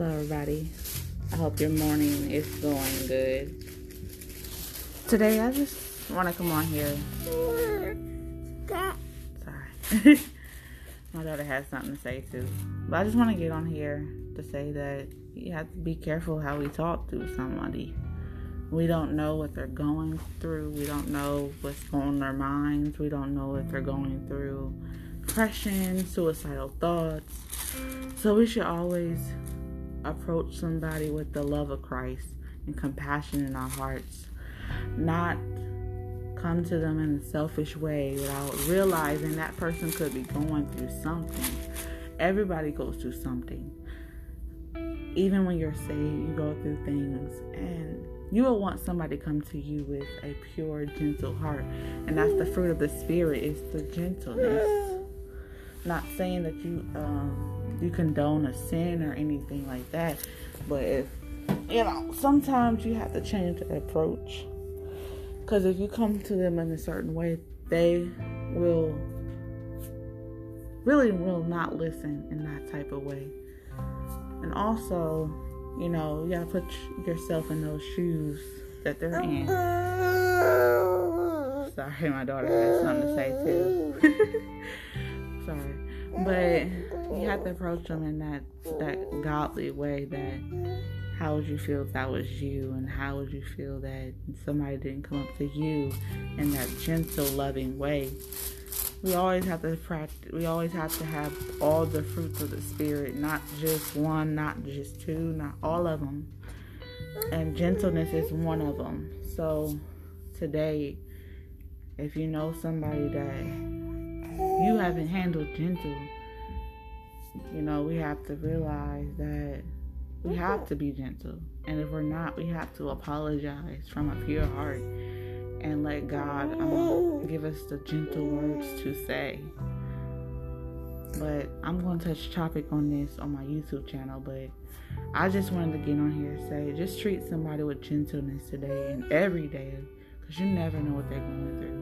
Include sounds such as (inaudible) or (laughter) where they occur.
everybody. I hope your morning is going good. Today, I just want to come on here. Sorry. (laughs) My daughter has something to say too. But I just want to get on here to say that you have to be careful how we talk to somebody. We don't know what they're going through. We don't know what's going on their minds. We don't know if they're going through depression, suicidal thoughts. So we should always approach somebody with the love of Christ and compassion in our hearts, not come to them in a selfish way without realizing that person could be going through something. Everybody goes through something. Even when you're saved, you go through things and you will want somebody to come to you with a pure, gentle heart. And that's the fruit of the spirit is the gentleness. Not saying that you um, you condone a sin or anything like that, but if you know, sometimes you have to change the approach. Because if you come to them in a certain way, they will really will not listen in that type of way. And also, you know, you gotta put yourself in those shoes that they're in. (laughs) Sorry, my daughter has something to say too. (laughs) Sorry, but you have to approach them in that that godly way. That how would you feel if that was you, and how would you feel that somebody didn't come up to you in that gentle, loving way? we always have to practice we always have to have all the fruits of the spirit not just one not just two not all of them and gentleness is one of them so today if you know somebody that you haven't handled gentle you know we have to realize that we have to be gentle and if we're not we have to apologize from a pure heart and let God um, give us the gentle words to say. But I'm going to touch topic on this on my YouTube channel, but I just wanted to get on here and say just treat somebody with gentleness today and every day because you never know what they're going through.